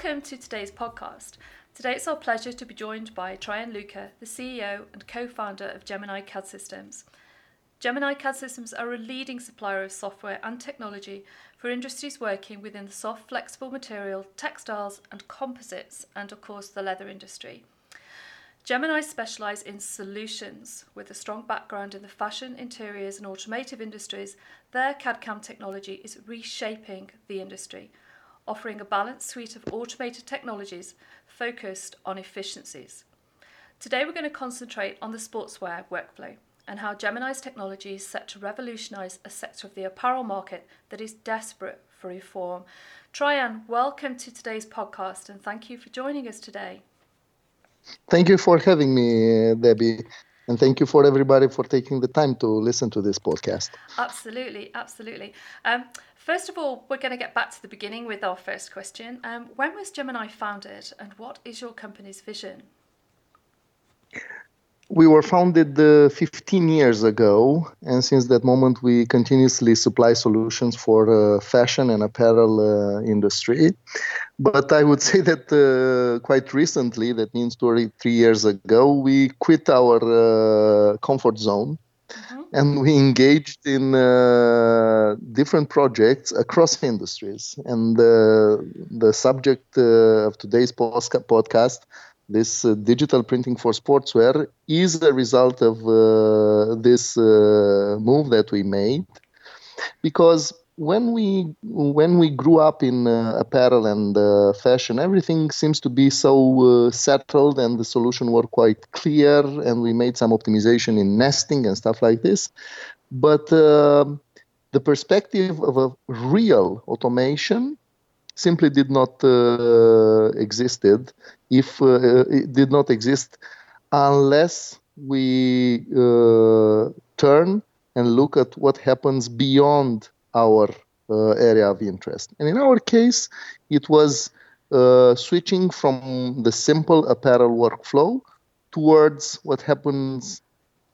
Welcome to today's podcast. Today it's our pleasure to be joined by Traian Luka, the CEO and co founder of Gemini CAD Systems. Gemini CAD Systems are a leading supplier of software and technology for industries working within the soft, flexible material, textiles, and composites, and of course the leather industry. Gemini specialise in solutions with a strong background in the fashion, interiors, and automotive industries. Their CAD CAM technology is reshaping the industry offering a balanced suite of automated technologies focused on efficiencies. Today, we're going to concentrate on the sportswear workflow and how Gemini's technology is set to revolutionise a sector of the apparel market that is desperate for reform. Traian, welcome to today's podcast and thank you for joining us today. Thank you for having me, Debbie. And thank you for everybody for taking the time to listen to this podcast. Absolutely, absolutely. Um, First of all, we're going to get back to the beginning with our first question. Um, when was Gemini founded and what is your company's vision? We were founded uh, 15 years ago, and since that moment, we continuously supply solutions for uh, fashion and apparel uh, industry. But I would say that uh, quite recently, that means two three years ago, we quit our uh, comfort zone Mm-hmm. And we engaged in uh, different projects across industries. And uh, the subject uh, of today's podcast, this uh, digital printing for sportswear, is a result of uh, this uh, move that we made. Because when we when we grew up in uh, apparel and uh, fashion, everything seems to be so uh, settled, and the solution were quite clear, and we made some optimization in nesting and stuff like this. But the perspective of a real automation simply did not uh, existed if uh, it did not exist unless we uh, turn and look at what happens beyond our uh, area of interest. And in our case, it was uh, switching from the simple apparel workflow towards what happens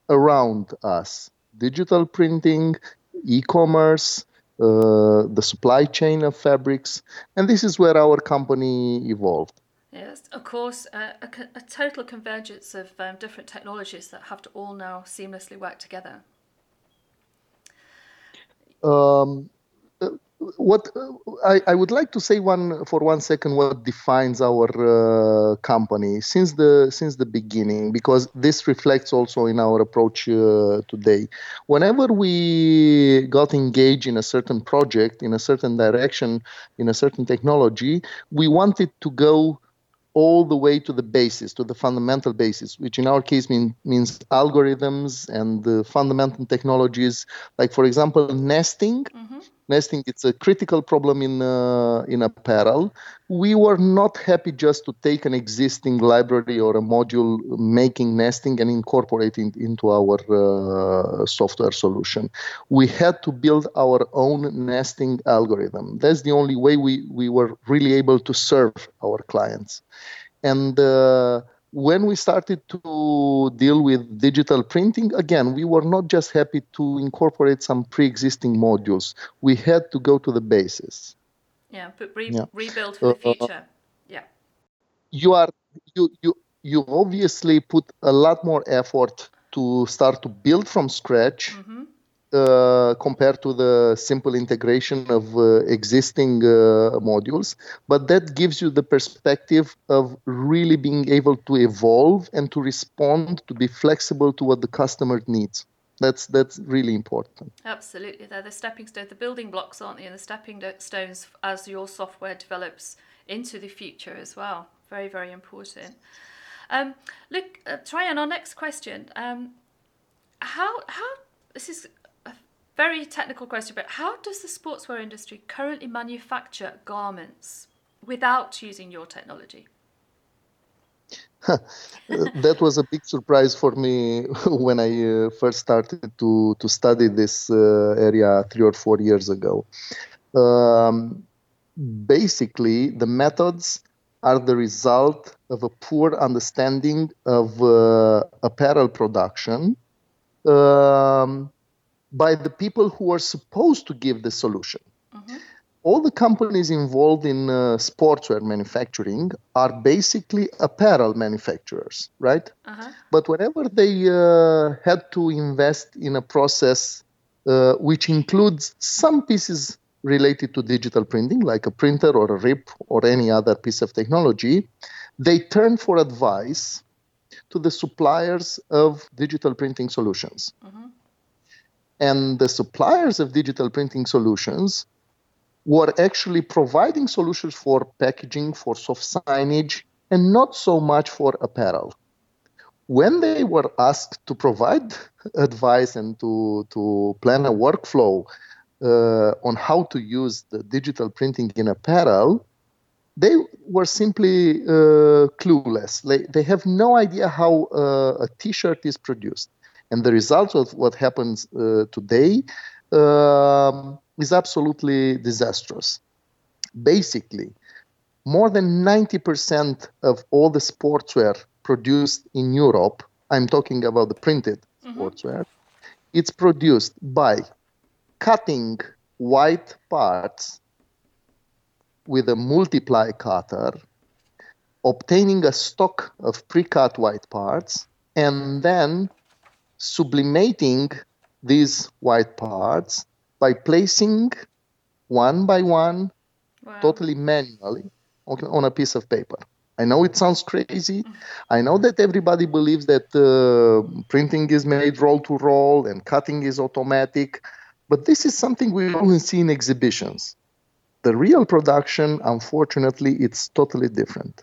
around us digital printing, e commerce, uh, the supply chain of fabrics. And this is where our company evolved. Yes, of course, uh, a, a, total convergence of um, different technologies that have to all now seamlessly work together. Um, what I, I, would like to say one for one second what defines our uh, company since the since the beginning because this reflects also in our approach uh, today whenever we got engaged in a certain project in a certain direction in a certain technology we wanted to go all the way to the basis, to the fundamental basis, which in our case mean, means algorithms and the fundamental technologies, like for example, nesting. Mm-hmm. Nesting it's a critical problem in uh, in apparel. We were not happy just to take an existing library or a module making nesting and incorporate it into our uh, software solution. We had to build our own nesting algorithm. That's the only way we, we were really able to serve our clients. And uh, when we started to deal with digital printing, again, we were not just happy to incorporate some pre existing modules, we had to go to the basis. Yeah, but re- yeah. rebuild for the uh, future. Uh, yeah. You are you you you obviously put a lot more effort to start to build from scratch mm-hmm. Uh, compared to the simple integration of uh, existing uh, modules. But that gives you the perspective of really being able to evolve and to respond, to be flexible to what the customer needs. That's that's really important. Absolutely, they're the stepping stones, the building blocks, aren't they? And the stepping stones as your software develops into the future as well. Very very important. Um, look, uh, Traian, our next question. Um, how how this is very technical question, but how does the sportswear industry currently manufacture garments without using your technology? that was a big surprise for me when I uh, first started to, to study this uh, area three or four years ago. Um, basically, the methods are the result of a poor understanding of uh, apparel production um, by the people who are supposed to give the solution. Mm-hmm. all the companies involved in uh, sportswear manufacturing are basically apparel manufacturers, right? Uh-huh. But whenever they uh, had to invest in a process uh, which includes some pieces related to digital printing, like a printer or a RIP or any other piece of technology, they turn for advice to the suppliers of digital printing solutions. Uh-huh. And the suppliers of digital printing solutions were actually providing solutions for packaging, for soft signage, and not so much for apparel. When they were asked to provide advice and to, to plan a workflow uh, on how to use the digital printing in apparel, they were simply uh, clueless. They, they have no idea how uh, a t shirt is produced. And the result of what happens uh, today um, is absolutely disastrous. Basically, more than 90% of all the sportswear produced in Europe, I'm talking about the printed mm-hmm. sportswear, it's produced by cutting white parts with a multi-ply cutter, obtaining a stock of pre-cut white parts, and then sublimating these white parts by placing one by one, wow. totally manually, on, a piece of paper. I know it sounds crazy. I know that everybody believes that uh, printing is made roll to roll and cutting is automatic, but this is something we only see in exhibitions. The real production, unfortunately, it's totally different.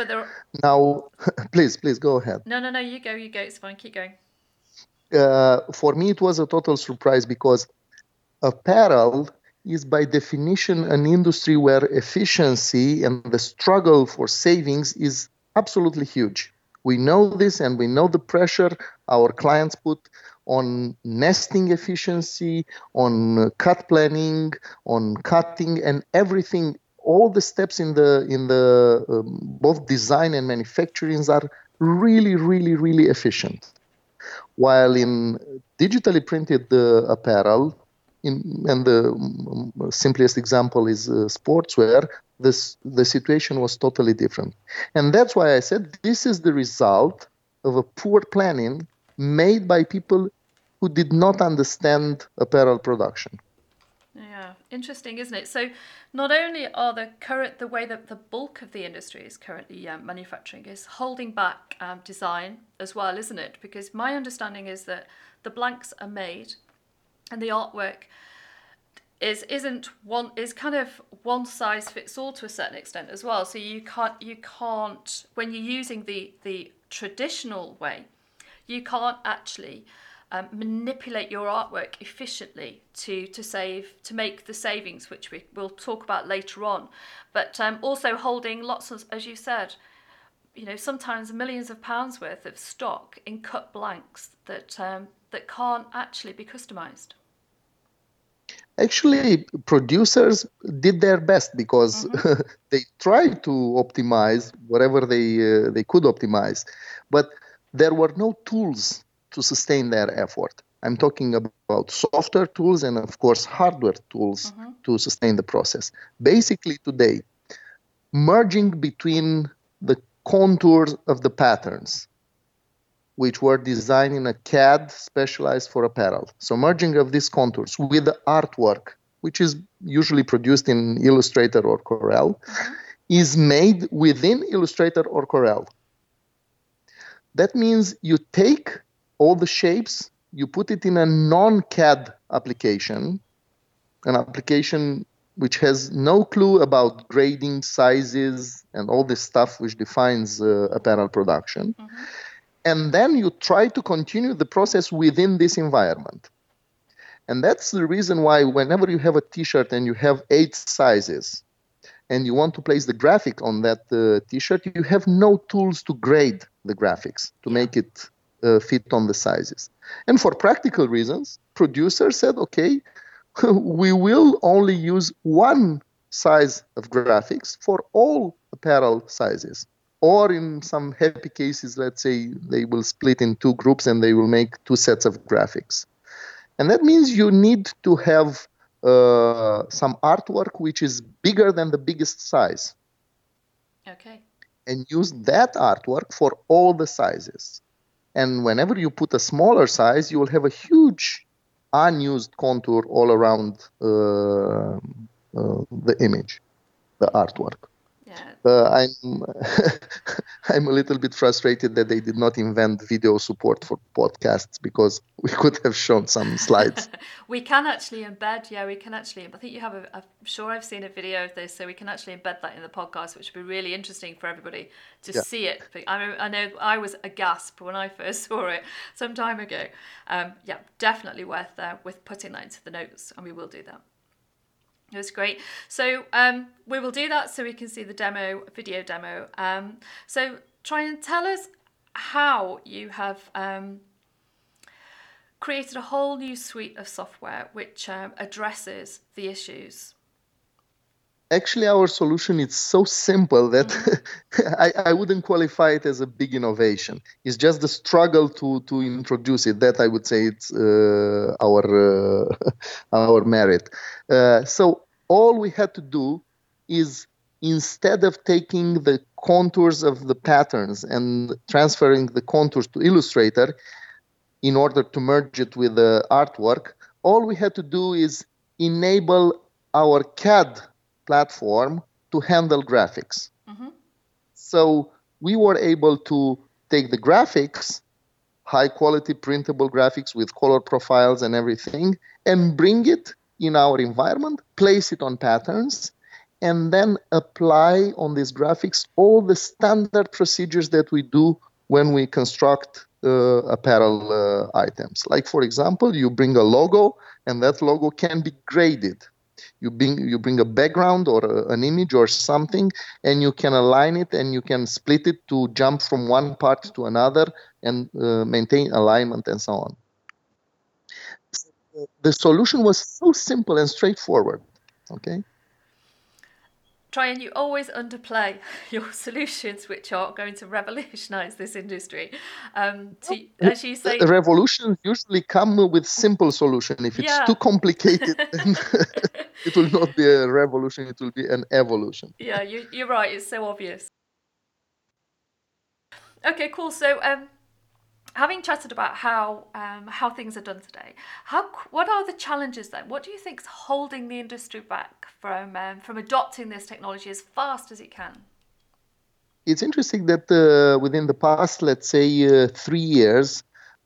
But there are... now, please, please go ahead. No, no, no. You go. You go. It's fine. Keep going uh, for me, it was a total surprise because apparel is by definition an industry where efficiency and the struggle for savings is absolutely huge. We know this and we know the pressure our clients put on nesting efficiency, on cut planning, on cutting, and everything. All the steps in the in the um, both design and manufacturing are really, really, really efficient. While in digitally printed uh, apparel, in, and the um, simplest example is uh, sportswear, this, the situation was totally different. And that's why I said this is the result of a poor planning made by people who did not understand apparel production. Yeah, interesting, isn't it? So, not only are the current the way that the bulk of the industry is currently um, manufacturing is holding back um, design as well, isn't it? Because my understanding is that the blanks are made, and the artwork is isn't one is kind of one size fits all to a certain extent as well. So you can't you can't when you're using the the traditional way, you can't actually um, manipulate your artwork efficiently to to save to make the savings, which we will talk about later on. But um, also holding lots of, as you said, you know, sometimes millions of pounds worth of stock in cut blanks that um, that can't actually be customized. Actually, producers did their best because mm-hmm. they tried to optimize whatever they uh, they could optimize, but there were no tools to sustain their effort. I'm talking about software tools and, of course, hardware tools mm-hmm. to sustain the process. Basically, today, merging between the contours of the patterns, which were designed in a CAD specialized for apparel. So, merging of these contours with the artwork, which is usually produced in Illustrator or Corel, mm-hmm. is made within Illustrator or Corel. That means you take all the shapes, you put it in a non CAD application, an application which has no clue about grading sizes and all this stuff which defines uh, apparel production. Mm-hmm. And then you try to continue the process within this environment. And that's the reason why, whenever you have a t shirt and you have eight sizes, and you want to place the graphic on that uh, t shirt, you have no tools to grade the graphics to make it uh, fit on the sizes. And for practical reasons, producers said, okay, we will only use one size of graphics for all apparel sizes. Or in some happy cases, let's say they will split in two groups and they will make two sets of graphics. And that means you need to have uh, some artwork which is bigger than the biggest size. Okay. And use that artwork for all the sizes. And whenever you put a smaller size, you will have a huge unused contour all around uh, uh, the image, the artwork. Uh, I'm I'm a little bit frustrated that they did not invent video support for podcasts because we could have shown some slides. we can actually embed, yeah, we can actually. I think you have a. I'm sure I've seen a video of this, so we can actually embed that in the podcast, which would be really interesting for everybody to yeah. see it. I, I know I was aghast when I first saw it some time ago. Um, yeah, definitely worth uh, with putting that into the notes, and we will do that. It was great. So um, we will do that so we can see the demo, video demo. Um, so try and tell us how you have um, created a whole new suite of software which um, addresses the issues actually our solution is so simple that. I, I wouldn't qualify it as a big innovation it's just the struggle to to introduce it that i would say it's uh, our uh, our merit uh, so all we had to do is instead of taking the contours of the patterns and transferring the contours to illustrator in order to merge it with the artwork all we had to do is enable our cad platform to handle graphics. Mm-hmm. So we were able to take the graphics, high quality printable graphics with color profiles and everything, and bring it in our environment, place it on patterns, and then apply on these graphics all the standard procedures that we do when we construct uh, apparel uh, items. Like, for example, you bring a logo, and that logo can be graded you bring you bring a background or a, an image or something and you can align it and you can split it to jump from one part to another and uh, maintain alignment and so on. The solution was so simple and straightforward okay Traian you always underplay your solutions, which are going to revolutionize this industry. Um, to, as you say, the revolutions usually come with simple solution. If it's yeah. too complicated, it will not be a revolution; it will be an evolution. Yeah, you, you're right. It's so obvious. Okay, cool. So, um, having chatted about how um, how things are done today, how what are the challenges then? What do you think is holding the industry back from um, from adopting this technology as fast as it can? It's interesting that uh, within the past, let's say, uh, three years,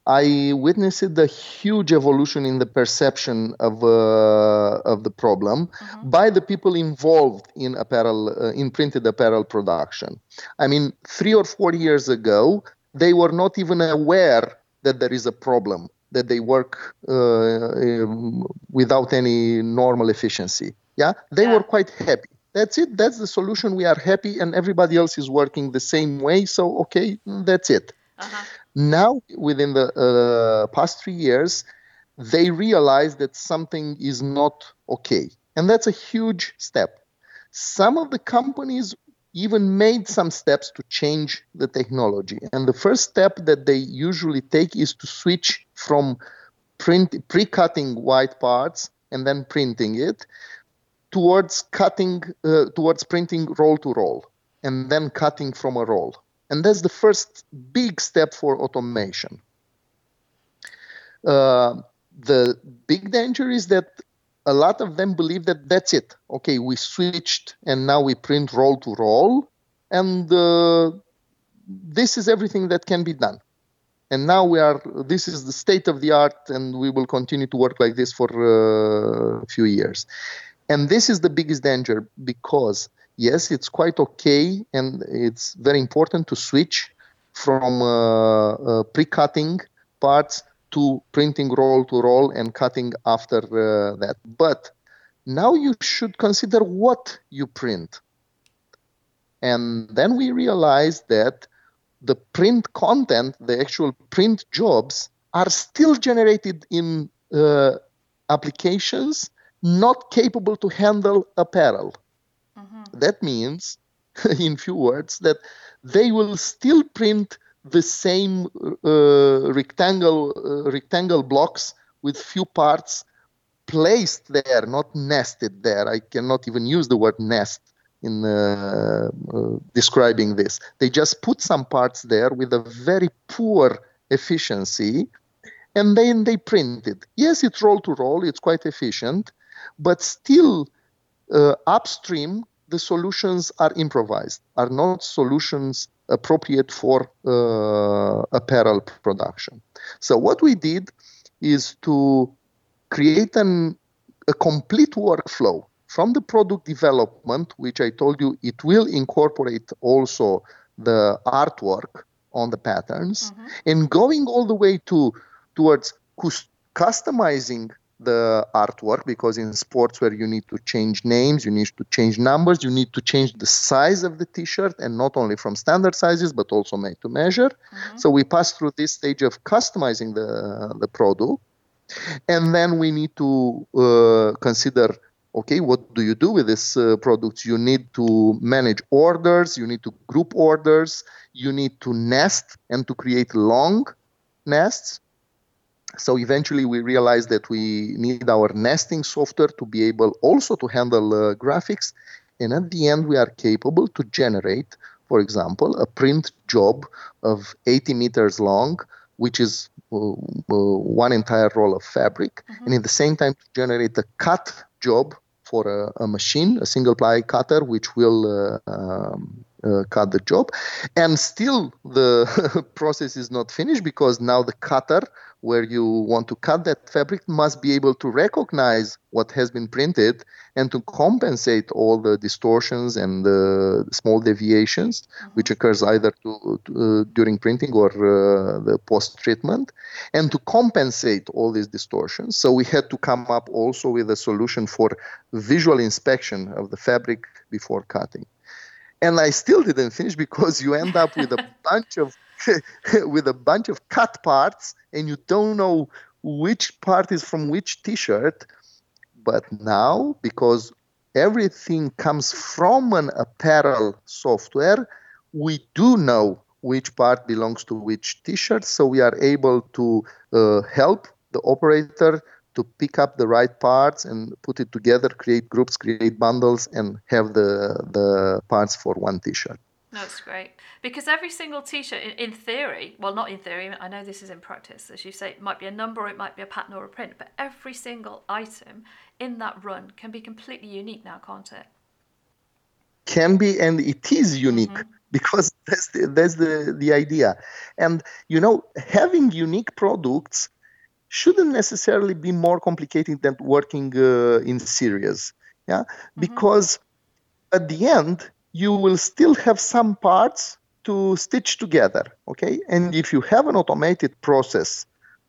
I witnessed a huge evolution in the perception of uh, of the problem mm-hmm. by the people involved in apparel uh, in printed apparel production. I mean, three or four years ago, they were not even aware that there is a problem, that they work uh, um, without any normal efficiency. Yeah, they yeah. were quite happy. That's it. That's the solution. We are happy, and everybody else is working the same way. So, okay, that's it. Uh-huh. Now, within the uh, past three years, they realize that something is not okay. And that's a huge step. Some of the companies even made some steps to change the technology. And the first step that they usually take is to switch from print, pre-cutting white parts and then printing it towards cutting uh, towards printing roll to roll and then cutting from a roll. And that's the first big step for automation. Uh, the big danger is that a lot of them believe that that's it. Okay, we switched and now we print roll to roll, and uh, this is everything that can be done. And now we are. This is the state of the art, and we will continue to work like this for uh, a few years. And this is the biggest danger because yes, it's quite okay, and it's very important to switch from uh, uh pre-cutting parts to printing roll to roll and cutting after uh, that. But now you should consider what you print. And then we realized that the print content, the actual print jobs, are still generated in uh, applications not capable to handle apparel. Mm-hmm. That means, in few words, that they will still print the same uh, rectangle uh, rectangle blocks with few parts placed there, not nested there. I cannot even use the word nest in uh, uh, describing this. They just put some parts there with a very poor efficiency, and then they print it. Yes, it's roll to roll, it's quite efficient, but still uh, upstream the solutions are improvised, are not solutions appropriate for uh, apparel production. So what we did is to create an, a complete workflow from the product development, which I told you it will incorporate also the artwork on the patterns, mm-hmm. and going all the way to towards customizing the artwork because in sportswear you need to change names, you need to change numbers, you need to change the size of the t-shirt and not only from standard sizes but also made to measure. Mm-hmm. So we pass through this stage of customizing the the product, and then we need to uh, consider. Okay, what do you do with this uh, product? You need to manage orders, you need to group orders, you need to nest and to create long nests so eventually we realized that we need our nesting software to be able also to handle uh, graphics. And at the end we are capable to generate for example a print job of 80 meters long which is uh, uh, one entire roll of fabric. Mm-hmm. and at the same time to generate a cut job for a, a machine a single ply cutter which will uh, um, uh, cut the job. And still the process is not finished because now the cutter where you want to cut that fabric must be able to recognize what has been printed and to compensate all the distortions and the small deviations mm-hmm. which occurs either to, to, uh, during printing or uh, the post treatment and to compensate all these distortions so we had to come up also with a solution for visual inspection of the fabric before cutting and i still didn't finish because you end up with a bunch of with a bunch of cut parts and you don't know which part is from which t-shirt. But now because everything comes from an apparel software we do know which part belongs to which t-shirt so we are able to uh, help the operator to pick up the right parts and put it together create groups create bundles and have the the parts for one t-shirt that's great because every single T-shirt, in, in, theory, well, not in theory. I know this is in practice. As you say, it might be a number, or it might be a pattern or a print, but every single item in that run can be completely unique now, can't it? Can be, and it is unique mm-hmm. because that's the, that's the the idea. And you know, having unique products shouldn't necessarily be more complicated than working uh, in series. Yeah, mm-hmm. because at the end you will still have some parts to stitch together okay? And if you have an automated process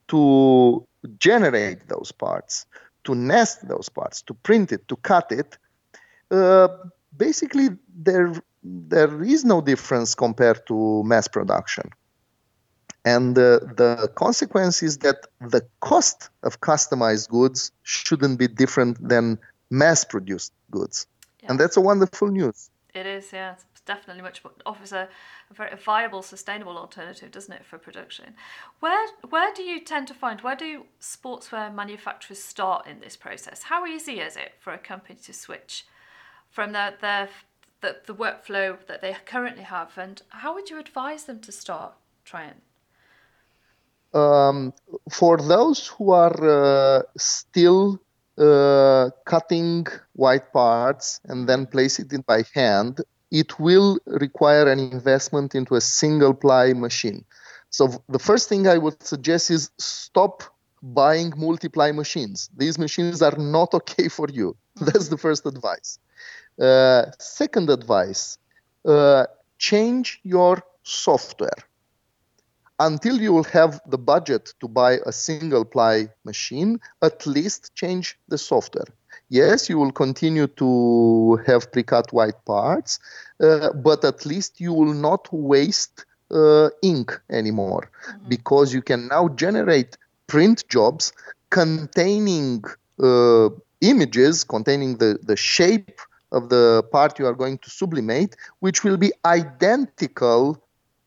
to generate those parts to nest those parts to print it to cut it uh, basically there there is no difference compared to mass production. And uh, the consequence is that the cost of customized goods shouldn't be different than mass produced goods. Yeah. and that's a wonderful news it is, yeah. It's definitely much more, offers a, a very viable, sustainable alternative, doesn't it, for production? Where where do you tend to find where do sportswear manufacturers start in this process? How easy is it for a company to switch from their their the, the workflow that they currently have, and how would you advise them to start trying? Um, for those who are uh, still uh, cutting white parts and then place it in by hand, it will require an investment into a single ply machine. So the first thing I would suggest is stop buying multi-ply machines. These machines are not okay for you. That's the first advice. Uh, second advice uh, change your software until you will have the budget to buy a single ply machine, at least change the software. Yes, you will continue to have pre-cut white parts, uh, but at least you will not waste uh, ink anymore mm-hmm. because you can now generate print jobs containing uh, images, containing the, the shape of the part you are going to sublimate, which will be identical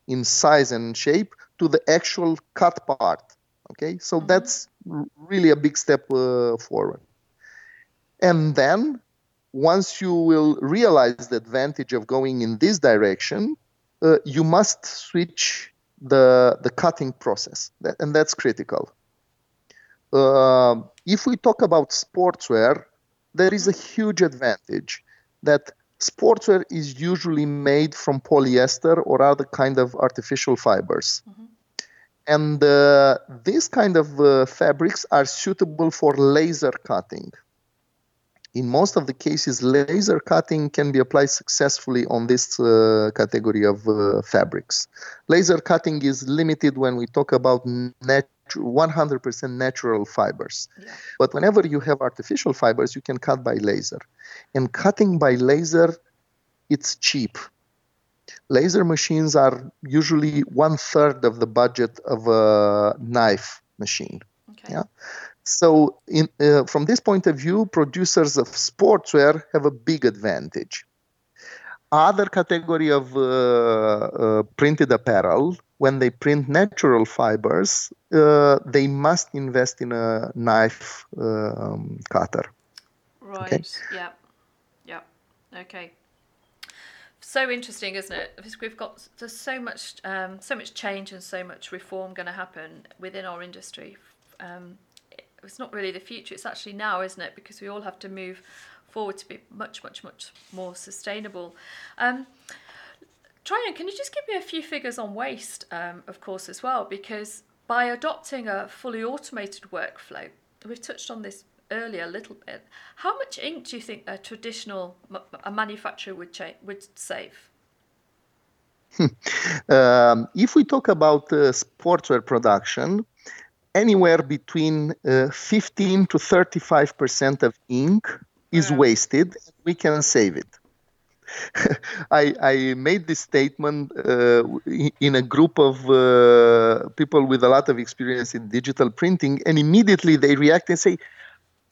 in size and shape to the actual cut part. Okay, so mm-hmm. that's really a big step uh, forward. And then once you will realize the advantage of going in this direction, uh, you must switch the the cutting process, and that's critical. Uh, if we talk about sportswear, there is a huge advantage that sportswear is usually made from polyester or other kind of artificial fibers. Mm-hmm. And uh, these kind of uh, fabrics are suitable for laser cutting in most of the cases, laser cutting can be applied successfully on this uh, category of uh, fabrics. Laser cutting is limited when we talk about nat- 100% natural fibers. Yeah. But whenever you have artificial fibers, you can cut by laser. And cutting by laser, it's cheap. Laser machines are usually one third of the budget of a knife machine. Okay. Yeah. So, in, uh, from this point of view, producers of sportswear have a big advantage. Other category of uh, uh, printed apparel, when they print natural fibers, uh, they must invest in a knife um, cutter. Right. Okay? Yeah. Yeah. Okay. So interesting, isn't it? Because we've got there's so much, um, so much change and so much reform going to happen within our industry. Um, it's not really the future, it's actually now, isn't it? Because we all have to move forward to be much, much, much more sustainable. Um, Traian, can you just give me a few figures on waste, um, of course, as well? Because by adopting a fully automated workflow, we've touched on this earlier a little bit. How much ink do you think a traditional a manufacturer would cha- would save? um, if we talk about uh, sportswear production, anywhere between uh, 15 to 35 percent of ink is wasted. We can save it. I, I, made this statement uh, in a group of uh, people with a lot of experience in digital printing, and immediately they react and say,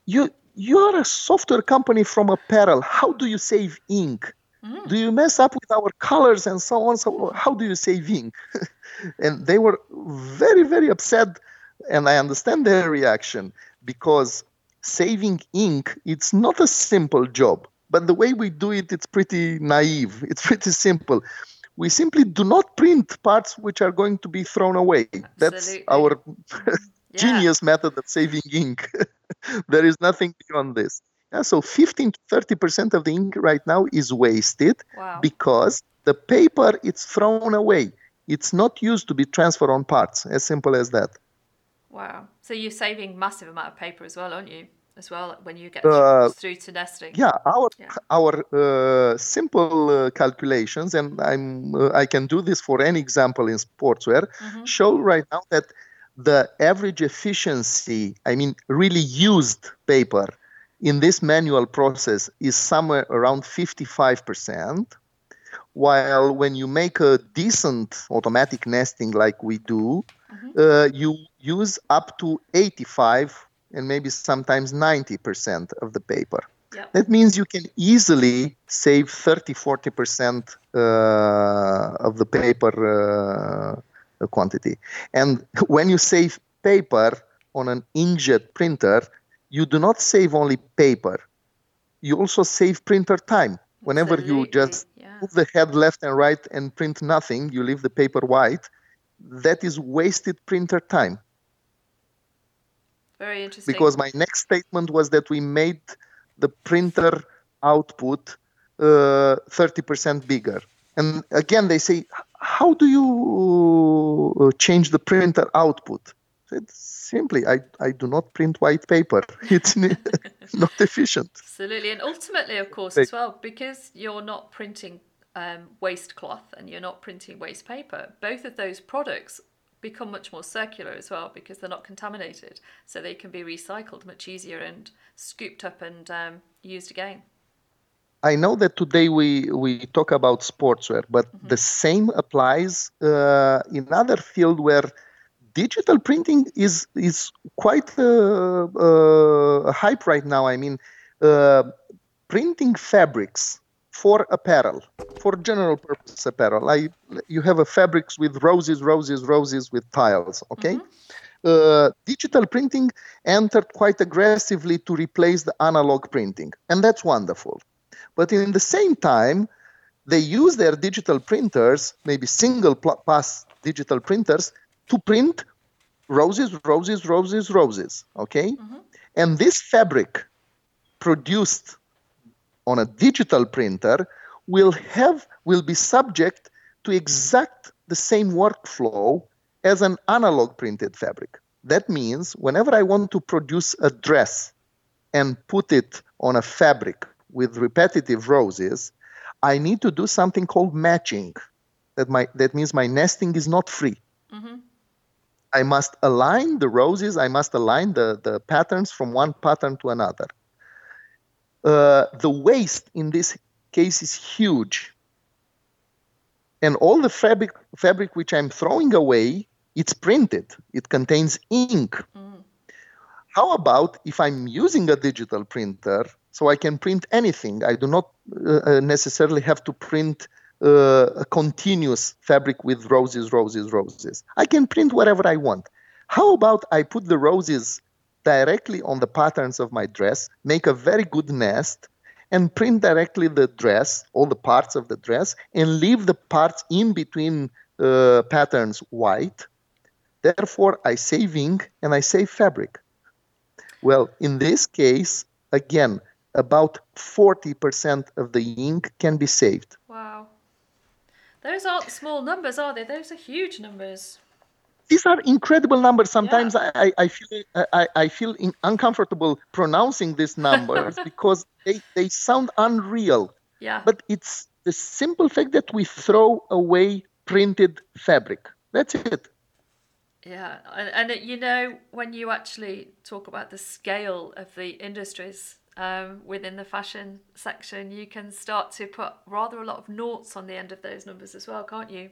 "You you are a software company from apparel. How do you save ink? Mm. Do you mess up with our colors and so on? So how do you save ink?" and they were very very upset and I understand their reaction because saving ink it's not a simple job. But the way we do it, it's pretty naive. It's pretty simple. We simply do not print parts which are going to be thrown away. Absolutely. That's our genius yeah. method of saving ink. there is nothing beyond this. Yeah, so 15 to 30 percent of the ink right now is wasted wow. because the paper it's thrown away. It's not used to be transferred on parts. As simple as that. Wow. So you're saving massive amount of paper as well, aren't you? As well when you get uh, through to nesting. Yeah, our yeah. our uh, simple uh, calculations, and I'm uh, I can do this for any example in sportswear, mm-hmm. show right now that the average efficiency, I mean, really used paper in this manual process is somewhere around 55%. While when you make a decent automatic nesting like we do, mm-hmm. uh, you use up to 85 and maybe sometimes 90% of the paper. Yep. That means you can easily save 30 40% uh, of the paper uh, quantity. And when you save paper on an inkjet printer, you do not save only paper, you also save printer time. Whenever Absolutely. you just yeah. move the head left and right and print nothing, you leave the paper white, that is wasted printer time. Very interesting. Because my next statement was that we made the printer output uh, 30% bigger. And again, they say, how do you uh, change the printer output? It's simply, I, I do not print white paper. It's not efficient. Absolutely. And ultimately, of course, as well, because you're not printing um, waste cloth and you're not printing waste paper, both of those products become much more circular as well because they're not contaminated. So they can be recycled much easier and scooped up and um, used again. I know that today we, we talk about sportswear, but mm-hmm. the same applies uh, in other field where digital printing is is quite uh, uh, a hype right now. I mean, uh, printing fabrics for apparel, for general purpose apparel. I, you have a fabrics with roses, roses, roses with tiles, okay? Mm-hmm. uh, digital printing entered quite aggressively to replace the analog printing, and that's wonderful. But in the same time, they use their digital printers, maybe single pass digital printers, to print roses, roses, roses, roses. Okay? Mm-hmm. And this fabric produced on a digital printer will have will be subject to exact the same workflow as an analog printed fabric. That means whenever I want to produce a dress and put it on a fabric with repetitive roses, I need to do something called matching. That my that means my nesting is not free. Mm-hmm. I must align the roses. I must align the, the patterns from one pattern to another. Uh, the waste in this case is huge, and all the fabric fabric which I'm throwing away, it's printed. It contains ink. Mm. How about if I'm using a digital printer? So I can print anything. I do not uh, uh, necessarily have to print uh, a continuous fabric with roses, roses, roses. I can print whatever I want. How about I put the roses directly on the patterns of my dress, make a very good nest, and print directly the dress, all the parts of the dress, and leave the parts in between uh, patterns white. Therefore, I save ink and I save fabric. Well, in this case, again, about 40% of the ink can be saved. Wow. Those aren't small numbers, are they? Those are huge numbers. These are incredible numbers. Sometimes yeah. I, I feel I, I feel uncomfortable pronouncing these numbers because they, they sound unreal. Yeah. But it's the simple fact that we throw away printed fabric. That's it. Yeah, and, and you know when you actually talk about the scale of the industries um, within the fashion section, you can start to put rather a lot of noughts on the end of those numbers as well, can't you?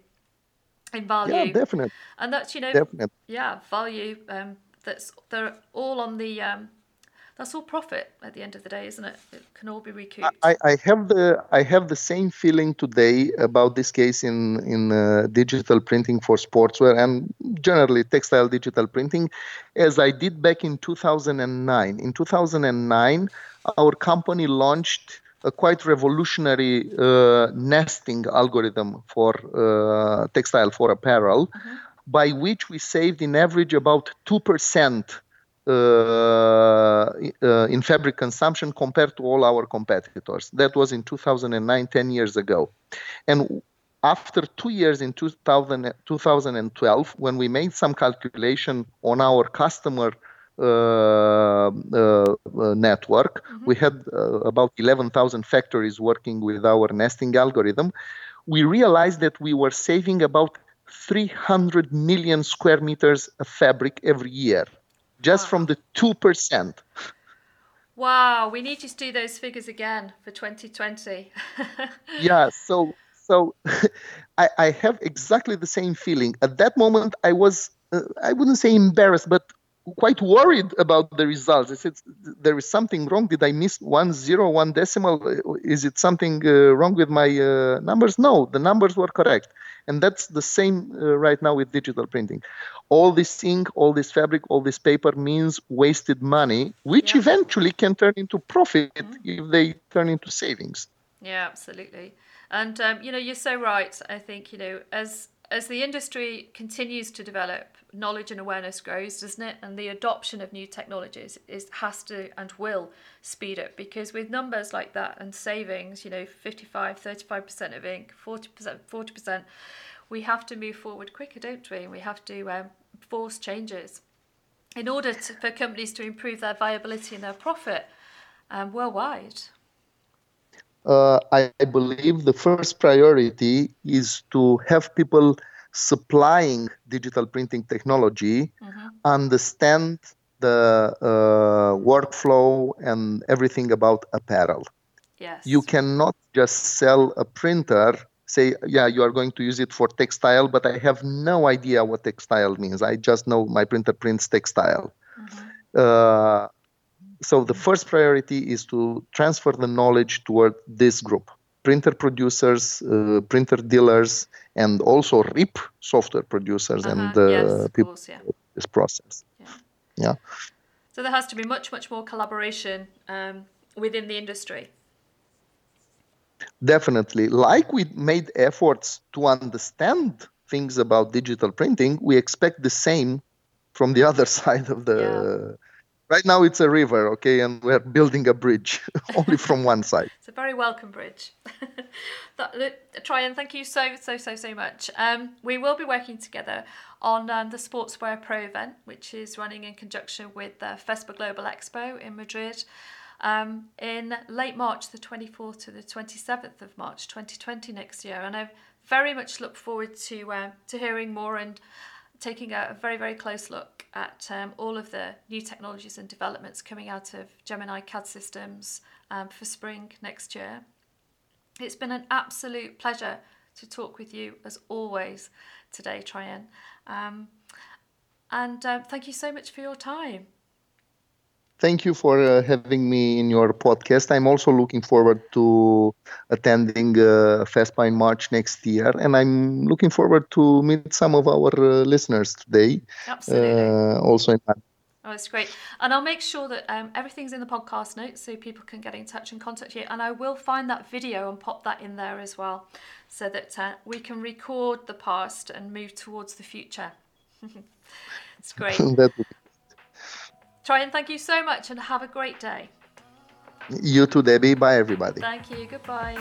In value. Yeah, definitely. And that's, you know, definitely. yeah, value. Um, that's they're all on the um, that's all profit at the end of the day, isn't it? It can all be recouped. I, I have the I have the same feeling today about this case in in uh, digital printing for sportswear and generally textile digital printing, as I did back in 2009. In 2009, our company launched a quite revolutionary uh, nesting algorithm for uh, textile for apparel, mm-hmm. by which we saved in average about two percent uh, uh, in fabric consumption compared to all our competitors. That was in 2009, 10 years ago. And after two years in 2000, 2012, when we made some calculation on our customer network, mm-hmm. we had uh, about 11,000 factories working with our nesting algorithm. We realized that we were saving about 300 million square meters of fabric every year just wow. from the 2%. Wow, we need you to do those figures again for 2020. yeah, so so I, I have exactly the same feeling. At that moment, I was, uh, I wouldn't say embarrassed, but quite worried about the results. I said, there is something wrong. Did I miss one zero, one decimal? Is it something uh, wrong with my uh, numbers? No, the numbers were correct. And that's the same uh, right now with digital printing. All this ink, all this fabric, all this paper means wasted money, which yeah. eventually can turn into profit mm-hmm. if they turn into savings. Yeah, absolutely. And um, you know, you're so right. I think you know, as as the industry continues to develop, knowledge and awareness grows, doesn't it? And the adoption of new technologies is has to and will speed up because with numbers like that and savings, you know, 55, 35% of ink, 40%, 40%, we have to move forward quicker, don't we? We have to um, force changes in order to, for companies to improve their viability and their profit um, worldwide. Uh, I believe the first priority is to have people supplying digital printing technology mm-hmm. understand the uh, workflow and everything about apparel. Yes. You cannot just sell a printer, say, yeah, you are going to use it for textile, but I have no idea what textile means. I just know my printer prints textile. Mm-hmm. Uh, so the first priority is to transfer the knowledge toward this group printer producers uh, printer dealers and also rip software producers uh-huh. and uh, yes, people course, yeah. this process. Yeah. yeah. So there has to be much, much more collaboration um, within the industry. Definitely. Like we made efforts to understand things about digital printing, we expect the same from the other side of the. Yeah. Right now it's a river, okay, and we're building a bridge only from one side. It's a very welcome bridge. Traian, thank you so, so, so, so much. Um, we will be working together on um, the Sportswear Pro event, which is running in conjunction with the FESPA Global Expo in Madrid um, in late March, the 24th to the 27th of March 2020 next year. And I very much look forward to, uh, to hearing more and taking a, very, very close look at um, all of the new technologies and developments coming out of Gemini CAD systems um, for spring next year. It's been an absolute pleasure to talk with you as always today, Traian. Um, and uh, thank you so much for your time thank you for uh, having me in your podcast. I'm also looking forward to attending uh, FESPA in March next year, and I'm looking forward to meet some of our uh, listeners today. Absolutely. Uh, also in. Oh, that's great. And I'll make sure that um, everything's in the podcast notes so people can get in touch and contact you. And I will find that video and pop that in there as well so that uh, we can record the past and move towards the future. it's great. that would be Traian, thank you so much and have a great day. You too, Debbie. Bye, everybody. Thank you. Goodbye.